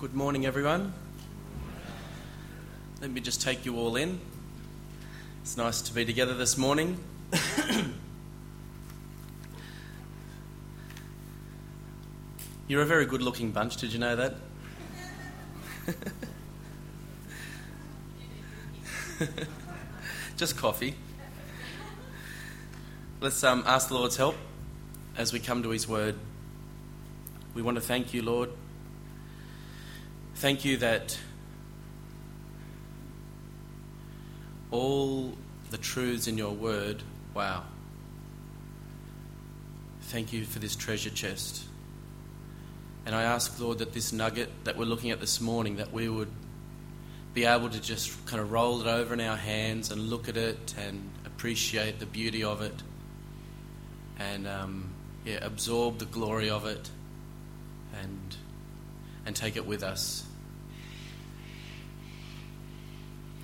Good morning, everyone. Let me just take you all in. It's nice to be together this morning. You're a very good looking bunch, did you know that? just coffee. Let's um, ask the Lord's help as we come to His Word. We want to thank you, Lord. Thank you that all the truths in your Word, wow. Thank you for this treasure chest. And I ask, Lord, that this nugget that we're looking at this morning, that we would be able to just kind of roll it over in our hands and look at it and appreciate the beauty of it and um, yeah, absorb the glory of it and, and take it with us.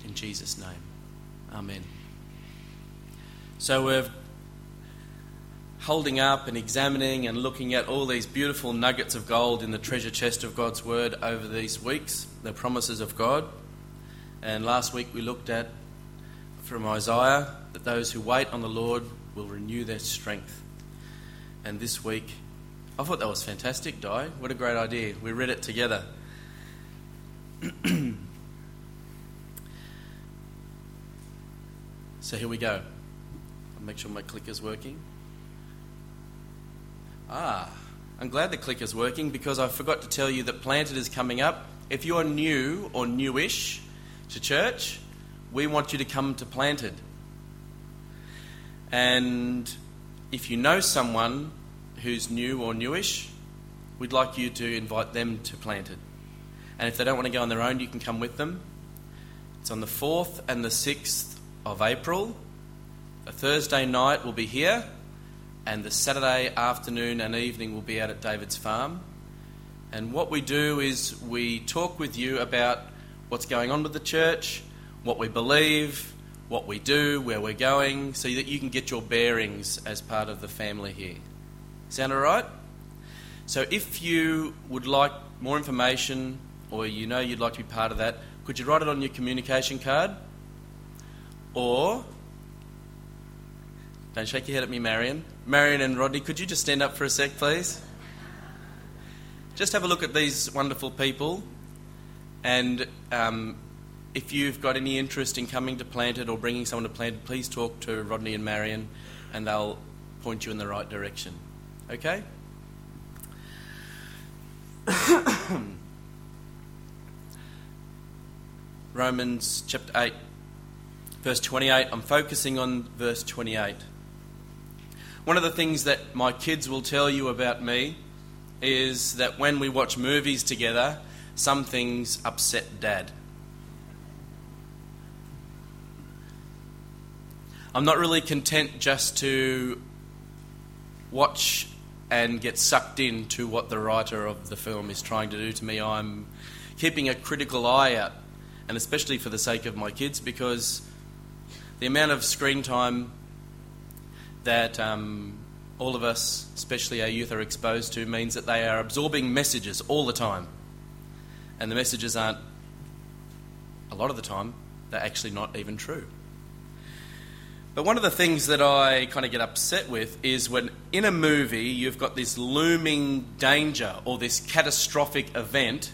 In Jesus' name. Amen. So we're holding up and examining and looking at all these beautiful nuggets of gold in the treasure chest of God's Word over these weeks, the promises of God. And last week we looked at from Isaiah that those who wait on the Lord will renew their strength. And this week, I thought that was fantastic, Di. What a great idea. We read it together. so here we go. I'll make sure my clicker's working. Ah, I'm glad the clicker's working because I forgot to tell you that Planted is coming up. If you're new or newish to church, we want you to come to Planted. And if you know someone who's new or newish, we'd like you to invite them to Planted. And if they don't want to go on their own, you can come with them. It's on the 4th and the 6th of April. A Thursday night will be here, and the Saturday afternoon and evening will be out at David's farm. And what we do is we talk with you about what's going on with the church, what we believe, what we do, where we're going, so that you can get your bearings as part of the family here. Sound all right? So if you would like more information or you know you'd like to be part of that, could you write it on your communication card? Or, don't shake your head at me, Marion. Marion and Rodney, could you just stand up for a sec, please? Just have a look at these wonderful people. And um, if you've got any interest in coming to Planted or bringing someone to Planted, please talk to Rodney and Marion and they'll point you in the right direction. Okay? Romans chapter 8, verse 28. I'm focusing on verse 28. One of the things that my kids will tell you about me is that when we watch movies together, some things upset dad. I'm not really content just to watch and get sucked into what the writer of the film is trying to do to me. I'm keeping a critical eye out, and especially for the sake of my kids, because the amount of screen time that um, all of us, especially our youth, are exposed to means that they are absorbing messages all the time. And the messages aren't, a lot of the time, they're actually not even true. But one of the things that I kind of get upset with is when in a movie you've got this looming danger or this catastrophic event,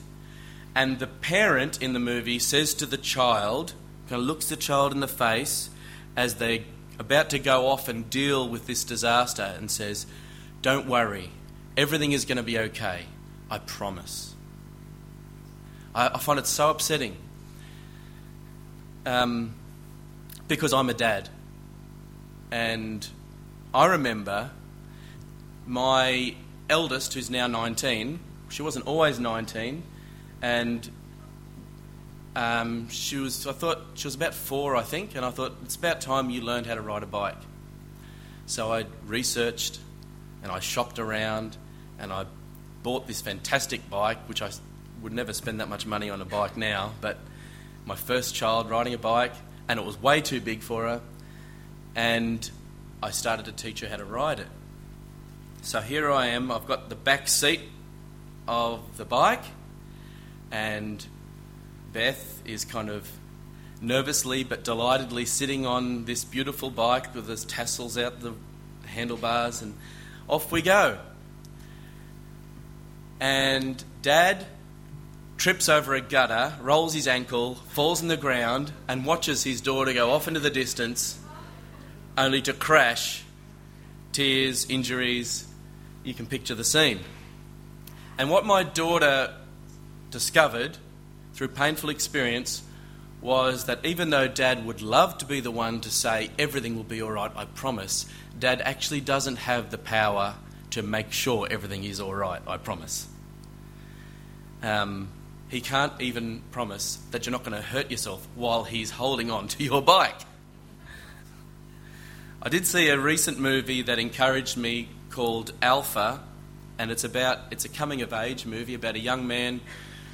and the parent in the movie says to the child, kind of looks the child in the face as they're about to go off and deal with this disaster and says, Don't worry, everything is going to be okay. I promise. I, I find it so upsetting um, because I'm a dad. And I remember my eldest, who's now 19, she wasn't always 19, and um, she was, I thought, she was about four, I think, and I thought, it's about time you learned how to ride a bike. So I researched and I shopped around and I bought this fantastic bike, which I would never spend that much money on a bike now, but my first child riding a bike, and it was way too big for her and I started to teach her how to ride it. So here I am, I've got the back seat of the bike, and Beth is kind of nervously but delightedly sitting on this beautiful bike with its tassels out the handlebars, and off we go. And Dad trips over a gutter, rolls his ankle, falls on the ground, and watches his daughter go off into the distance, only to crash. Tears, injuries, you can picture the scene. And what my daughter discovered through painful experience was that even though dad would love to be the one to say everything will be all right, I promise, dad actually doesn't have the power to make sure everything is all right, I promise. Um, he can't even promise that you're not going to hurt yourself while he's holding on to your bike. I did see a recent movie that encouraged me called Alpha, and it's about it's a coming of age movie about a young man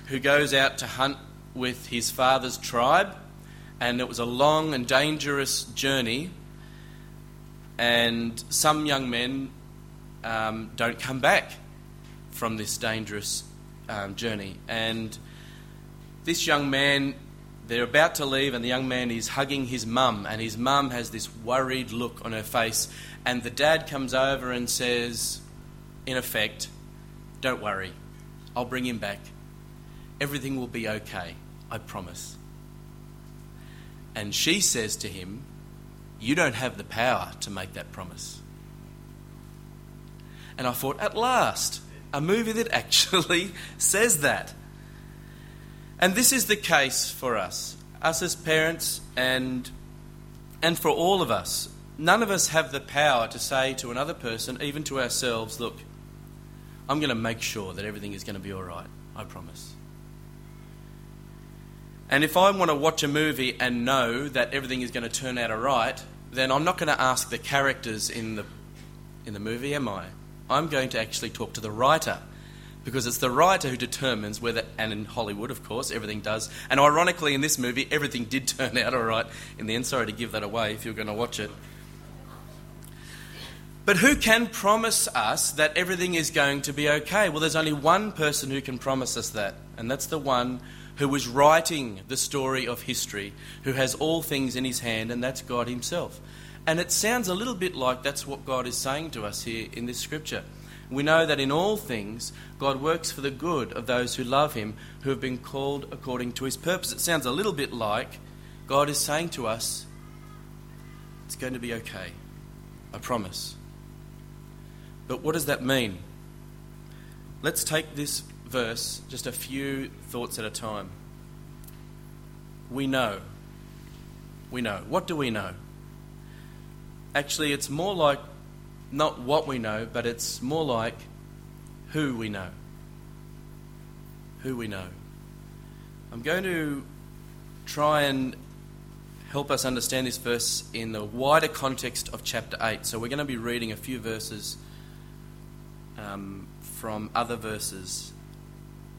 who goes out to hunt with his father's tribe, and it was a long and dangerous journey. And some young men um, don't come back from this dangerous um, journey. And this young man, they're about to leave, and the young man is hugging his mum, and his mum has this worried look on her face. And the dad comes over and says, in effect, Don't worry, I'll bring him back. Everything will be okay, I promise. And she says to him, You don't have the power to make that promise. And I thought, At last, a movie that actually says that. And this is the case for us, us as parents, and, and for all of us. None of us have the power to say to another person, even to ourselves, Look, I'm going to make sure that everything is going to be all right. I promise. And if I want to watch a movie and know that everything is going to turn out all right, then I'm not going to ask the characters in the, in the movie, am I? I'm going to actually talk to the writer. Because it's the writer who determines whether, and in Hollywood, of course, everything does. And ironically, in this movie, everything did turn out all right in the end. Sorry to give that away if you're going to watch it. But who can promise us that everything is going to be okay? Well, there's only one person who can promise us that, and that's the one who was writing the story of history, who has all things in his hand, and that's God Himself. And it sounds a little bit like that's what God is saying to us here in this scripture. We know that in all things, God works for the good of those who love Him, who have been called according to His purpose. It sounds a little bit like God is saying to us, It's going to be okay. I promise. But what does that mean? Let's take this verse, just a few thoughts at a time. We know. We know. What do we know? Actually, it's more like not what we know, but it's more like who we know. Who we know. I'm going to try and help us understand this verse in the wider context of chapter 8. So we're going to be reading a few verses um, from other verses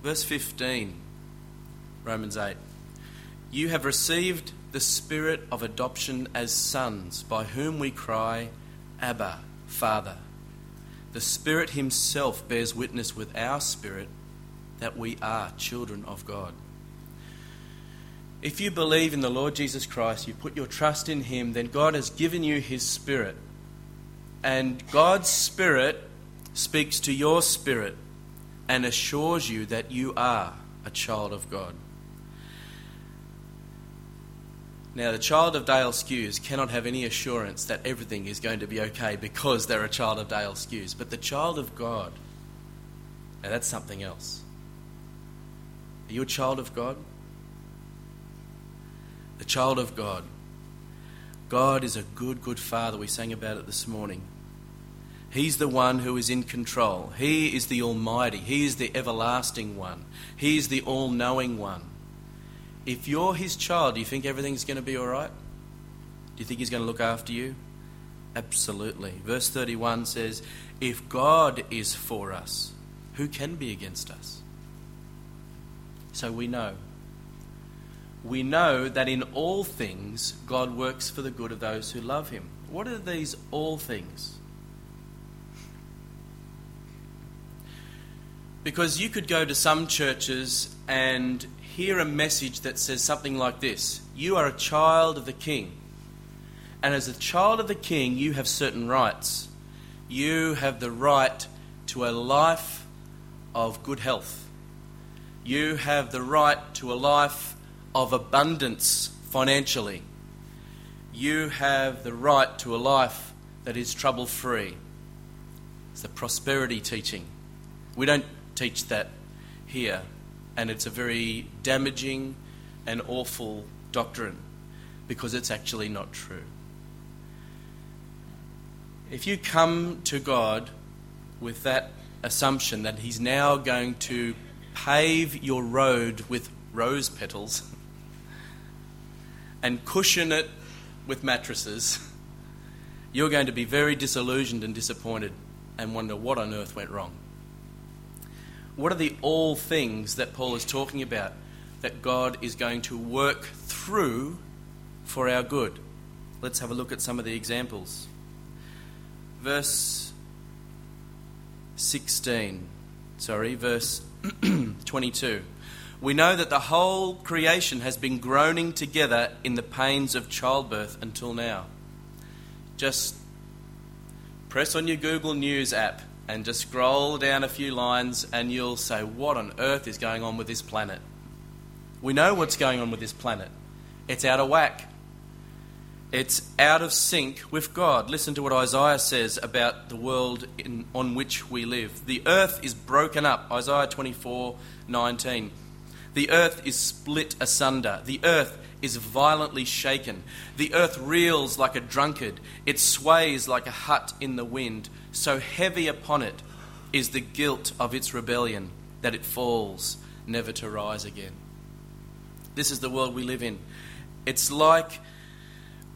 Verse 15, Romans 8. You have received the spirit of adoption as sons, by whom we cry, Abba, Father. The Spirit Himself bears witness with our spirit that we are children of God. If you believe in the Lord Jesus Christ, you put your trust in Him, then God has given you His Spirit. And God's Spirit speaks to your spirit and assures you that you are a child of God. Now, the child of Dale Skews cannot have any assurance that everything is going to be okay because they're a child of Dale Skews. But the child of God, now that's something else. Are you a child of God? The child of God. God is a good, good father. We sang about it this morning. He's the one who is in control. He is the Almighty. He is the everlasting one. He is the all knowing one. If you're His child, do you think everything's going to be all right? Do you think He's going to look after you? Absolutely. Verse 31 says, If God is for us, who can be against us? So we know. We know that in all things God works for the good of those who love Him. What are these all things? Because you could go to some churches and hear a message that says something like this You are a child of the king. And as a child of the king, you have certain rights. You have the right to a life of good health. You have the right to a life of abundance financially. You have the right to a life that is trouble free. It's the prosperity teaching. We don't teach that here, and it's a very damaging and awful doctrine because it's actually not true. If you come to God with that assumption that He's now going to pave your road with rose petals and cushion it with mattresses, you're going to be very disillusioned and disappointed and wonder what on earth went wrong. What are the all things that Paul is talking about that God is going to work through for our good? Let's have a look at some of the examples. Verse 16, sorry, verse 22. We know that the whole creation has been groaning together in the pains of childbirth until now. Just press on your Google News app and just scroll down a few lines, and you'll say, What on earth is going on with this planet? We know what's going on with this planet. It's out of whack. It's out of sync with God. Listen to what Isaiah says about the world in, on which we live. The earth is broken up. Isaiah 24 19. The earth is split asunder. The earth is violently shaken. The earth reels like a drunkard. It sways like a hut in the wind. So heavy upon it is the guilt of its rebellion that it falls, never to rise again. This is the world we live in. It's like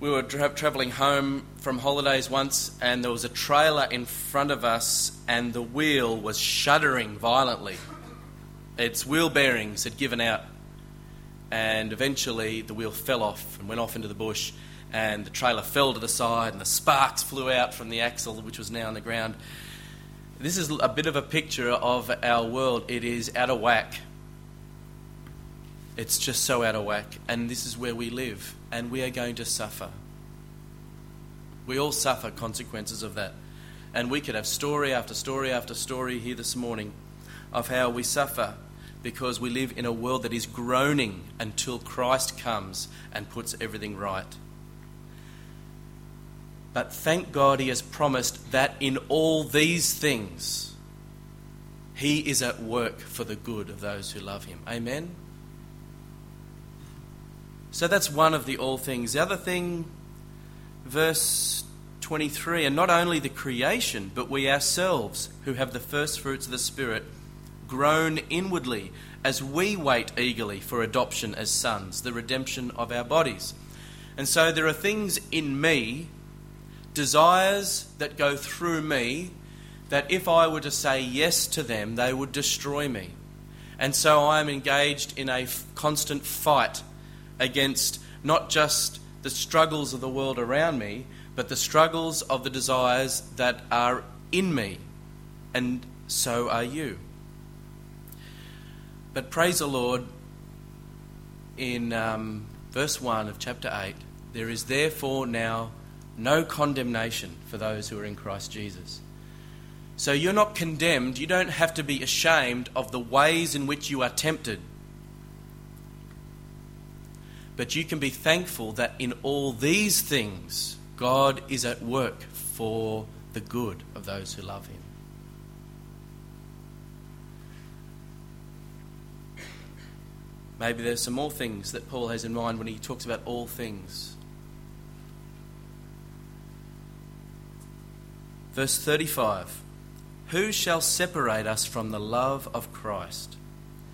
we were tra- traveling home from holidays once, and there was a trailer in front of us, and the wheel was shuddering violently. Its wheel bearings had given out, and eventually the wheel fell off and went off into the bush, and the trailer fell to the side, and the sparks flew out from the axle, which was now on the ground. This is a bit of a picture of our world. It is out of whack. It's just so out of whack, and this is where we live, and we are going to suffer. We all suffer consequences of that. And we could have story after story after story here this morning of how we suffer because we live in a world that is groaning until Christ comes and puts everything right. But thank God He has promised that in all these things, He is at work for the good of those who love Him. Amen? So that's one of the all things. The other thing, verse 23, and not only the creation, but we ourselves, who have the first fruits of the Spirit, groan inwardly as we wait eagerly for adoption as sons, the redemption of our bodies. And so there are things in me, desires that go through me, that if I were to say yes to them, they would destroy me. And so I am engaged in a constant fight against not just the struggles of the world around me, but the struggles of the desires that are in me. And so are you. But praise the Lord, in um, verse 1 of chapter 8, there is therefore now no condemnation for those who are in Christ Jesus. So you're not condemned. You don't have to be ashamed of the ways in which you are tempted. But you can be thankful that in all these things, God is at work for the good of those who love Him. Maybe there's some more things that Paul has in mind when he talks about all things. Verse 35 Who shall separate us from the love of Christ?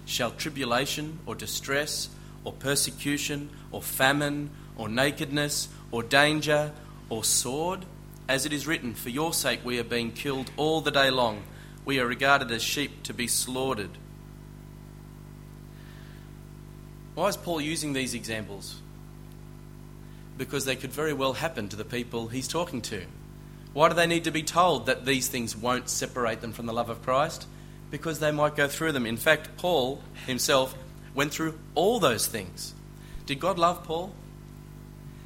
Shall tribulation or distress or persecution or famine or nakedness or danger or sword? As it is written, For your sake we are being killed all the day long. We are regarded as sheep to be slaughtered. Why is Paul using these examples? Because they could very well happen to the people he's talking to. Why do they need to be told that these things won't separate them from the love of Christ? because they might go through them. In fact, Paul himself went through all those things. Did God love Paul?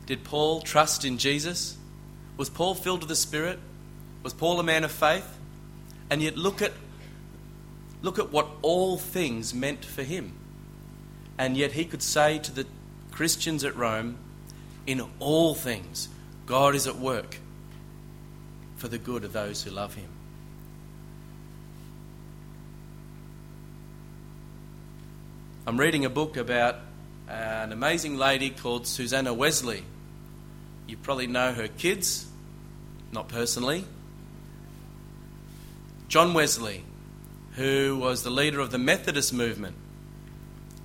Did Paul trust in Jesus? Was Paul filled with the Spirit? Was Paul a man of faith? And yet look at look at what all things meant for him. And yet he could say to the Christians at Rome, in all things, God is at work for the good of those who love him. I'm reading a book about uh, an amazing lady called Susanna Wesley. You probably know her kids, not personally. John Wesley, who was the leader of the Methodist movement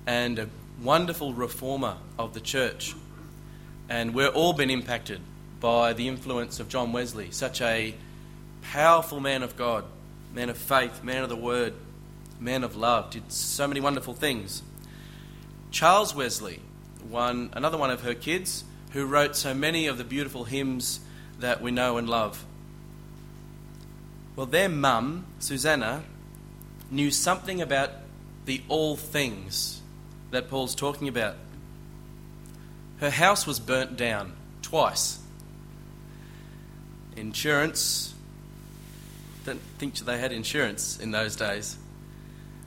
and a wonderful reformer of the church. And we've all been impacted by the influence of John Wesley, such a powerful man of God, man of faith, man of the word, man of love, did so many wonderful things. Charles Wesley, one, another one of her kids, who wrote so many of the beautiful hymns that we know and love. Well, their mum, Susanna, knew something about the all things that Paul's talking about. Her house was burnt down twice. Insurance, don't think they had insurance in those days.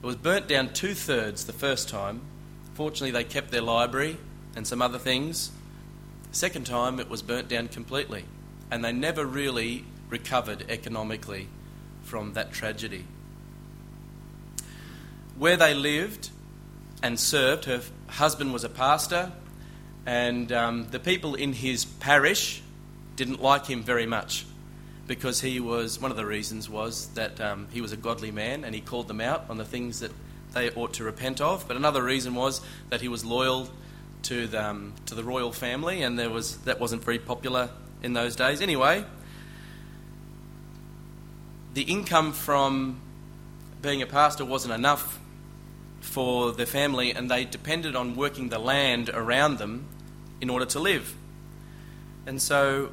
It was burnt down two thirds the first time, Fortunately, they kept their library and some other things. Second time, it was burnt down completely, and they never really recovered economically from that tragedy. Where they lived and served, her husband was a pastor, and um, the people in his parish didn't like him very much because he was one of the reasons was that um, he was a godly man and he called them out on the things that they ought to repent of. But another reason was that he was loyal to the, um, to the royal family, and there was, that wasn't very popular in those days. Anyway, the income from being a pastor wasn't enough for the family, and they depended on working the land around them in order to live. And so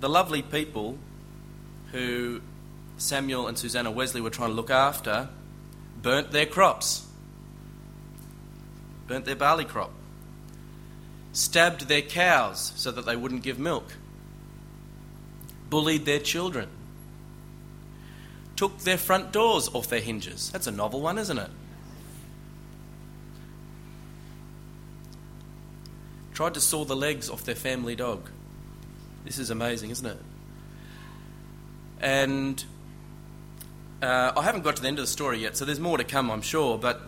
the lovely people who Samuel and Susanna Wesley were trying to look after burnt their crops, burnt their barley crop, stabbed their cows so that they wouldn't give milk, bullied their children, took their front doors off their hinges. That's a novel one, isn't it? Tried to saw the legs off their family dog. This is amazing, isn't it? And uh, I haven't got to the end of the story yet, so there's more to come, I'm sure. But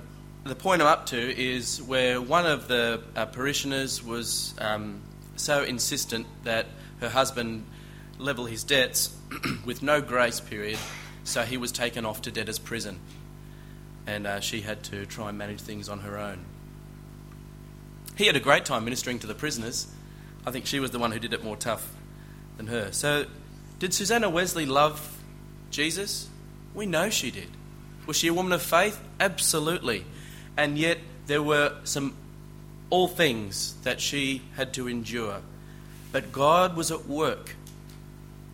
the point I'm up to is where one of the uh, parishioners was um, so insistent that her husband level his debts with no grace period, so he was taken off to debtor's prison. And uh, she had to try and manage things on her own. He had a great time ministering to the prisoners. I think she was the one who did it more tough than her. So, did Susanna Wesley love Jesus? We know she did. Was she a woman of faith? Absolutely. And yet there were some all things that she had to endure. But God was at work.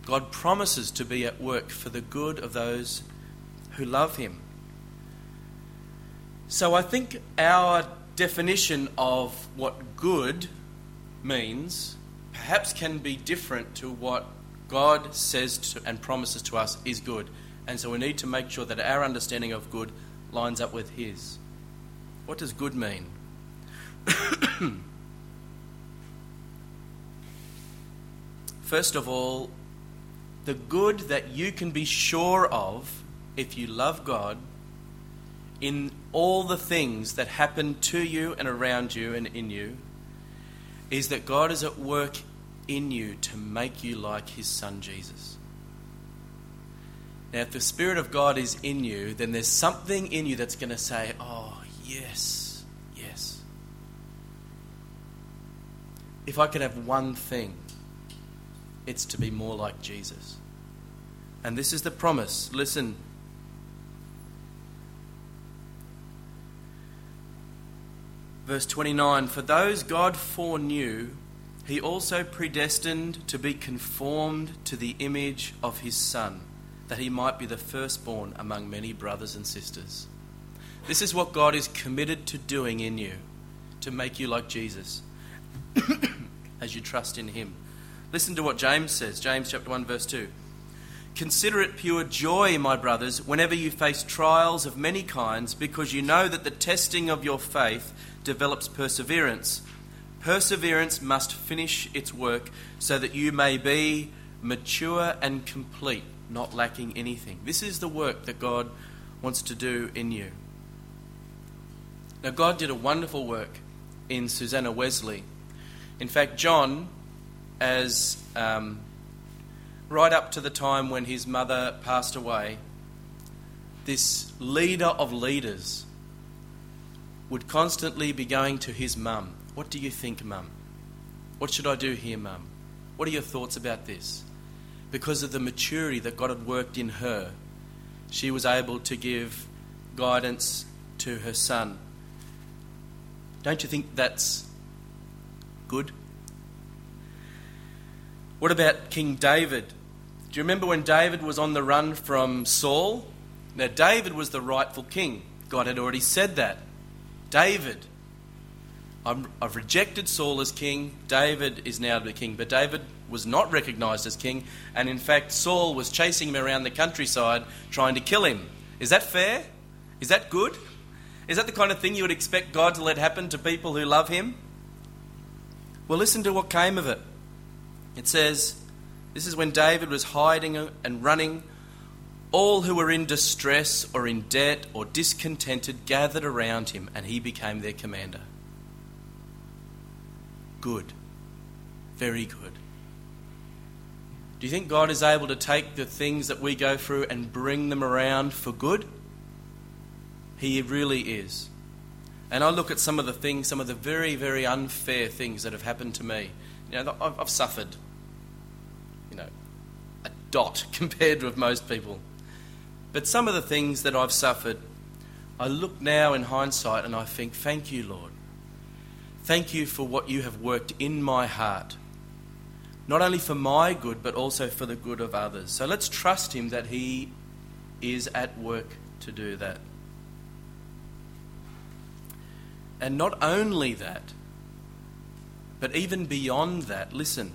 God promises to be at work for the good of those who love Him. So I think our definition of what good means perhaps can be different to what God says to, and promises to us is good. And so we need to make sure that our understanding of good lines up with His. What does good mean? First of all, the good that you can be sure of if you love God in all the things that happen to you and around you and in you is that God is at work in you to make you like His Son Jesus. Now, if the Spirit of God is in you, then there's something in you that's going to say, Oh, yes, yes. If I could have one thing, it's to be more like Jesus. And this is the promise. Listen. Verse 29 For those God foreknew, he also predestined to be conformed to the image of his Son that he might be the firstborn among many brothers and sisters. This is what God is committed to doing in you, to make you like Jesus, as you trust in him. Listen to what James says, James chapter 1 verse 2. Consider it pure joy, my brothers, whenever you face trials of many kinds, because you know that the testing of your faith develops perseverance. Perseverance must finish its work so that you may be mature and complete, not lacking anything. This is the work that God wants to do in you. Now, God did a wonderful work in Susanna Wesley. In fact, John, as um, right up to the time when his mother passed away, this leader of leaders would constantly be going to his mum. What do you think, mum? What should I do here, mum? What are your thoughts about this? Because of the maturity that God had worked in her, she was able to give guidance to her son. Don't you think that's good? What about King David? Do you remember when David was on the run from Saul? Now, David was the rightful king. God had already said that. David, i have rejected Saul as king. David is now the king. But David was not recognized as king. And in fact, Saul was chasing him around the countryside trying to kill him. Is that fair? Is that good? Is that the kind of thing you would expect God to let happen to people who love him? Well, listen to what came of it. It says, this is when David was hiding and running. All who were in distress or in debt or discontented gathered around him, and he became their commander. Good. Very good. Do you think God is able to take the things that we go through and bring them around for good? He really is. And I look at some of the things, some of the very, very unfair things that have happened to me. You know, I've, I've suffered you know, a dot compared with most people. But some of the things that I've suffered, I look now in hindsight and I think, thank you, Lord. Thank you for what you have worked in my heart. Not only for my good, but also for the good of others. So let's trust Him that He is at work to do that. And not only that, but even beyond that, listen.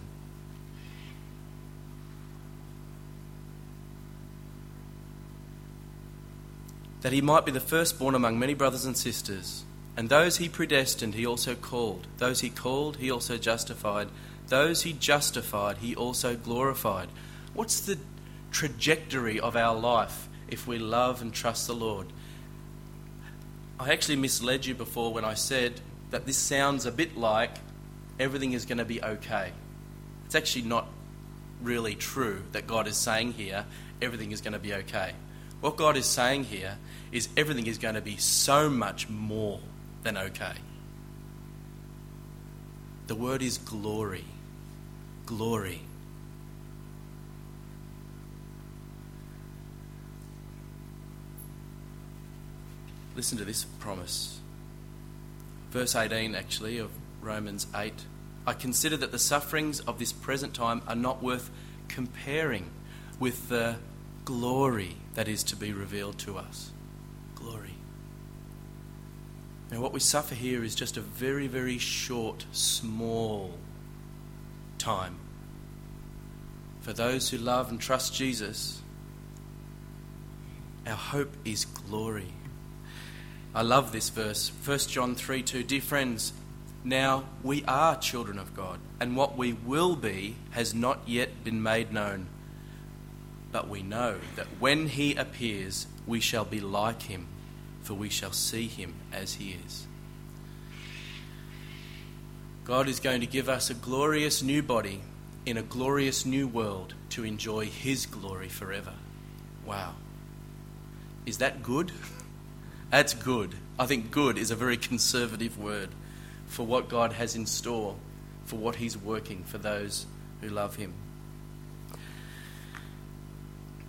That he might be the firstborn among many brothers and sisters. And those he predestined, he also called. Those he called, he also justified. Those he justified, he also glorified. What's the trajectory of our life if we love and trust the Lord? I actually misled you before when I said that this sounds a bit like everything is going to be okay. It's actually not really true that God is saying here everything is going to be okay. What God is saying here is everything is going to be so much more than okay. The word is glory. Glory. Listen to this promise. Verse 18, actually, of Romans 8. I consider that the sufferings of this present time are not worth comparing with the glory that is to be revealed to us. Glory. Now, what we suffer here is just a very, very short, small time. For those who love and trust Jesus, our hope is glory. I love this verse. 1 John 3 2. Dear friends, now we are children of God, and what we will be has not yet been made known. But we know that when he appears, we shall be like him, for we shall see him as he is. God is going to give us a glorious new body in a glorious new world to enjoy his glory forever. Wow. Is that good? That's good. I think good is a very conservative word for what God has in store, for what he's working for those who love him.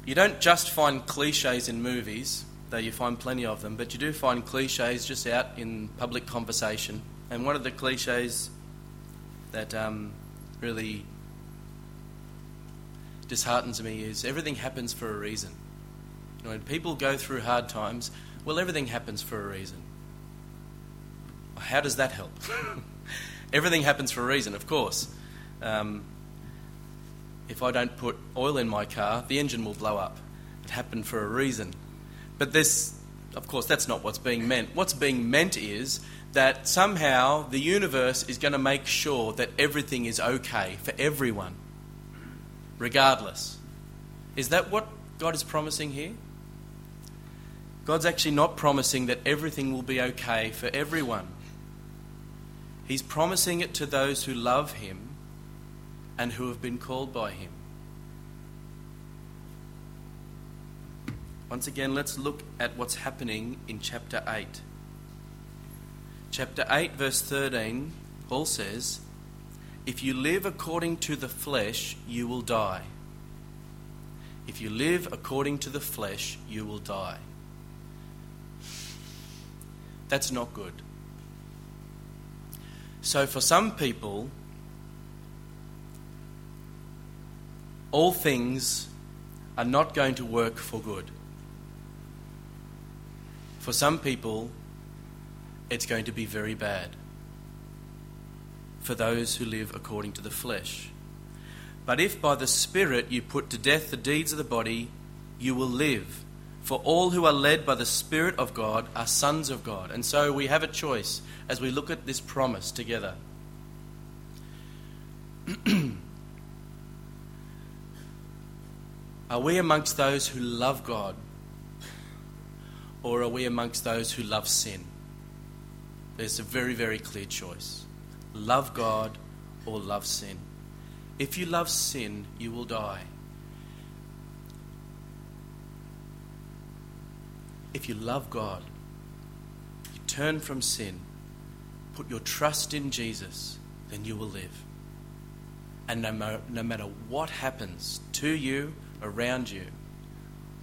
You don't just find cliches in movies, though you find plenty of them, but you do find cliches just out in public conversation. And one of the cliches that um, really disheartens me is everything happens for a reason. You know, when people go through hard times, well, everything happens for a reason. How does that help? everything happens for a reason, of course. Um, if I don't put oil in my car, the engine will blow up. It happened for a reason. But this, of course, that's not what's being meant. What's being meant is that somehow the universe is going to make sure that everything is okay for everyone, regardless. Is that what God is promising here? God's actually not promising that everything will be okay for everyone. He's promising it to those who love Him and who have been called by Him. Once again, let's look at what's happening in chapter 8. Chapter 8, verse 13, Paul says, If you live according to the flesh, you will die. If you live according to the flesh, you will die. That's not good. So, for some people, all things are not going to work for good. For some people, it's going to be very bad. For those who live according to the flesh. But if by the Spirit you put to death the deeds of the body, you will live. For all who are led by the Spirit of God are sons of God. And so we have a choice as we look at this promise together. are we amongst those who love God or are we amongst those who love sin? There's a very, very clear choice love God or love sin. If you love sin, you will die. If you love God, you turn from sin, put your trust in Jesus, then you will live. And no, no matter what happens to you, around you,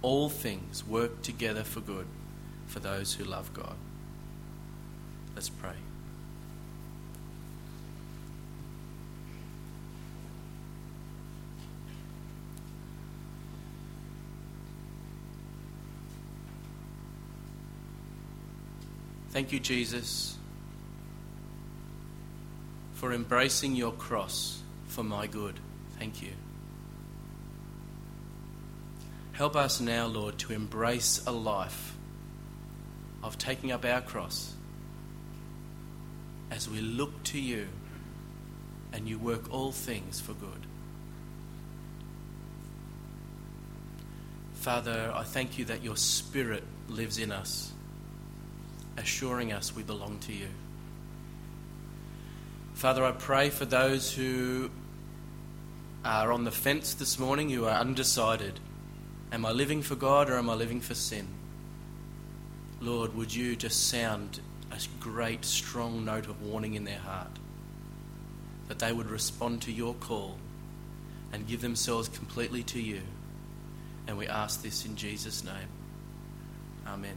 all things work together for good for those who love God. Let's pray. Thank you, Jesus, for embracing your cross for my good. Thank you. Help us now, Lord, to embrace a life of taking up our cross as we look to you and you work all things for good. Father, I thank you that your Spirit lives in us, assuring us we belong to you. Father, I pray for those who are on the fence this morning, who are undecided. Am I living for God or am I living for sin? Lord, would you just sound a great, strong note of warning in their heart that they would respond to your call and give themselves completely to you. And we ask this in Jesus' name. Amen.